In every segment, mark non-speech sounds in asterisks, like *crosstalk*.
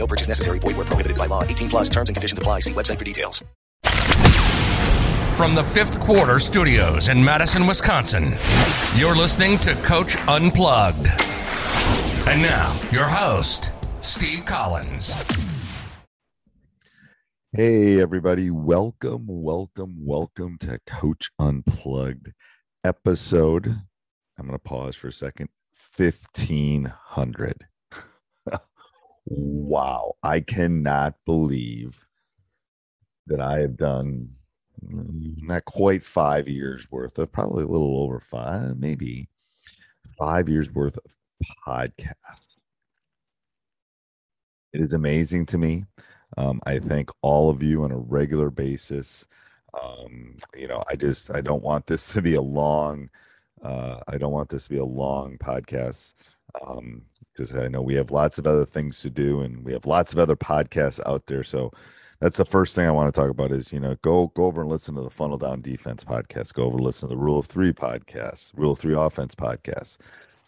No purchase necessary. Void were prohibited by law. 18 plus terms and conditions apply. See website for details. From the fifth quarter studios in Madison, Wisconsin, you're listening to Coach Unplugged. And now, your host, Steve Collins. Hey, everybody. Welcome, welcome, welcome to Coach Unplugged episode. I'm going to pause for a second. 1500. Wow. I cannot believe that I have done not quite five years worth of, probably a little over five, maybe five years worth of podcasts. It is amazing to me. Um, I thank all of you on a regular basis. Um, you know, I just I don't want this to be a long. Uh, I don't want this to be a long podcast because um, I know we have lots of other things to do and we have lots of other podcasts out there. So that's the first thing I want to talk about is you know go go over and listen to the Funnel Down Defense podcast. Go over and listen to the Rule of Three podcast, Rule Three Offense podcast.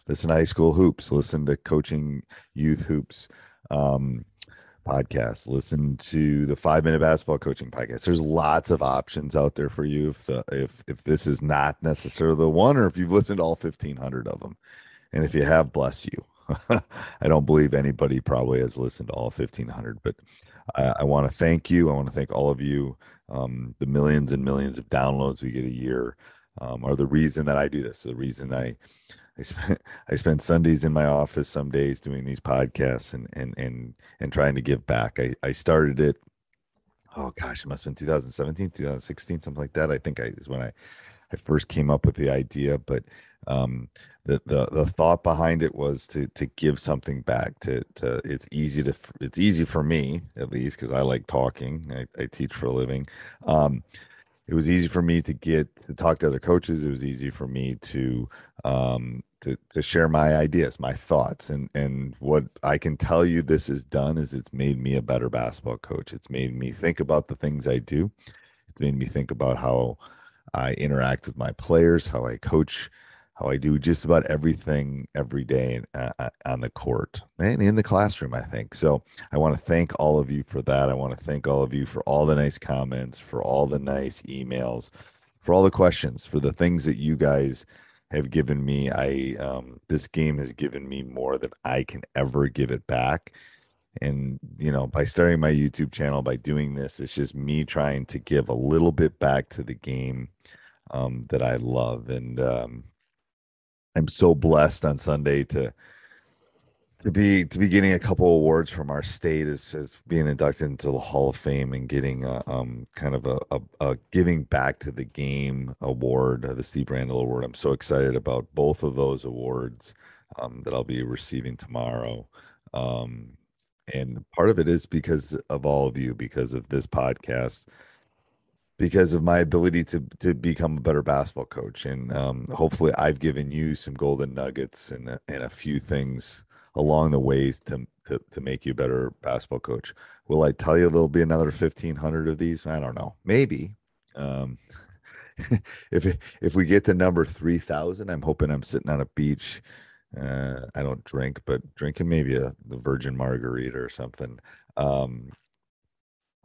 Listen to High School Hoops. Listen to Coaching Youth Hoops. Um, podcast listen to the five minute basketball coaching podcast there's lots of options out there for you if the, if if this is not necessarily the one or if you've listened to all 1500 of them and if you have bless you *laughs* i don't believe anybody probably has listened to all 1500 but i, I want to thank you i want to thank all of you um, the millions and millions of downloads we get a year um, are the reason that i do this the reason i I spent *laughs* I spend Sundays in my office some days doing these podcasts and and and and trying to give back. I I started it. Oh gosh, it must have been 2017, 2016, something like that. I think I is when I I first came up with the idea, but um, the, the the thought behind it was to to give something back. To to it's easy to it's easy for me at least because I like talking. I, I teach for a living. Um, it was easy for me to get to talk to other coaches. It was easy for me to um, to to share my ideas, my thoughts, and and what I can tell you this has done is it's made me a better basketball coach. It's made me think about the things I do. It's made me think about how I interact with my players, how I coach, how I do just about everything every day uh, on the court and in the classroom, I think. So I want to thank all of you for that. I want to thank all of you for all the nice comments, for all the nice emails, for all the questions, for the things that you guys have given me. I um, this game has given me more than I can ever give it back. And you know, by starting my YouTube channel, by doing this, it's just me trying to give a little bit back to the game um, that I love. And um, I'm so blessed on Sunday to to be to be getting a couple awards from our state as, as being inducted into the Hall of Fame and getting a, um, kind of a, a, a, giving back to the game award, uh, the Steve Randall Award. I'm so excited about both of those awards um, that I'll be receiving tomorrow. Um, and part of it is because of all of you, because of this podcast because of my ability to to become a better basketball coach and um, hopefully I've given you some golden nuggets and and a few things along the way to to to make you a better basketball coach. Will I tell you there'll be another fifteen hundred of these? I don't know. Maybe. Um, *laughs* if if we get to number three thousand, I'm hoping I'm sitting on a beach. Uh, I don't drink, but drinking maybe a the Virgin Margarita or something. Um,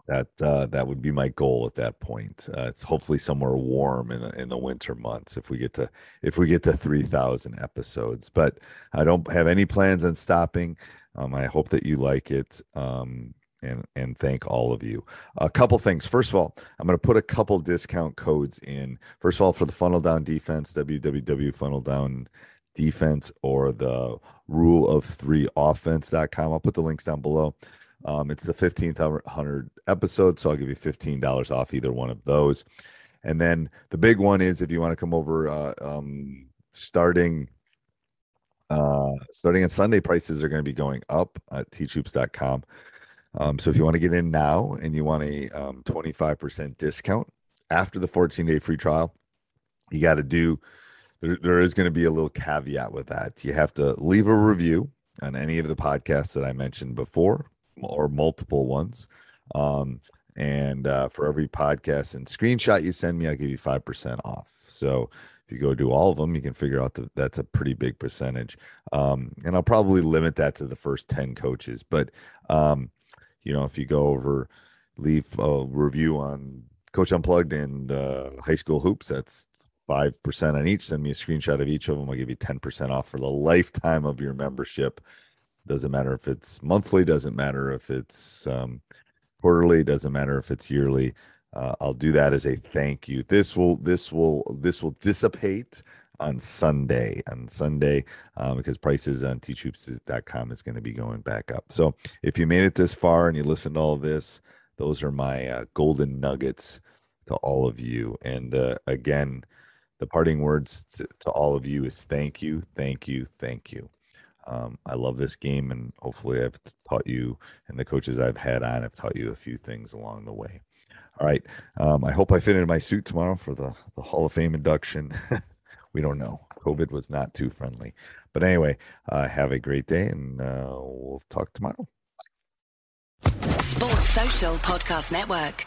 that uh, that would be my goal at that point. Uh, it's hopefully somewhere warm in in the winter months if we get to if we get to three thousand episodes. But I don't have any plans on stopping. Um, I hope that you like it. Um, and and thank all of you. A couple things. First of all, I'm going to put a couple discount codes in. First of all, for the funnel down defense, www funnel down defense or the rule of three offense.com. I'll put the links down below. Um, it's the 1500 episode, so I'll give you $15 off either one of those. And then the big one is if you want to come over uh, um, starting uh, starting on Sunday, prices are going to be going up at teachhoops.com. Um, so if you want to get in now and you want a um, 25% discount after the 14 day free trial, you got to do, there, there is going to be a little caveat with that. You have to leave a review on any of the podcasts that I mentioned before or multiple ones. Um, and uh, for every podcast and screenshot you send me, I'll give you 5% off. So if you go do all of them, you can figure out that that's a pretty big percentage. Um, and I'll probably limit that to the first 10 coaches. But, um, you know, if you go over, leave a review on Coach Unplugged and uh, High School Hoops, that's 5% on each. Send me a screenshot of each of them. I'll give you 10% off for the lifetime of your membership. Doesn't matter if it's monthly, doesn't matter if it's um, quarterly, doesn't matter if it's yearly. Uh, I'll do that as a thank you. This will this will this will dissipate on Sunday. On Sunday, um, because prices on teachhoops.com is going to be going back up. So if you made it this far and you listened to all this, those are my uh, golden nuggets to all of you. And uh, again, the parting words to, to all of you is thank you, thank you, thank you. Um, I love this game, and hopefully, I've taught you, and the coaches I've had on have taught you a few things along the way. All right. Um, I hope I fit in my suit tomorrow for the, the Hall of Fame induction. *laughs* we don't know. COVID was not too friendly. But anyway, uh, have a great day, and uh, we'll talk tomorrow. Sports Social Podcast Network.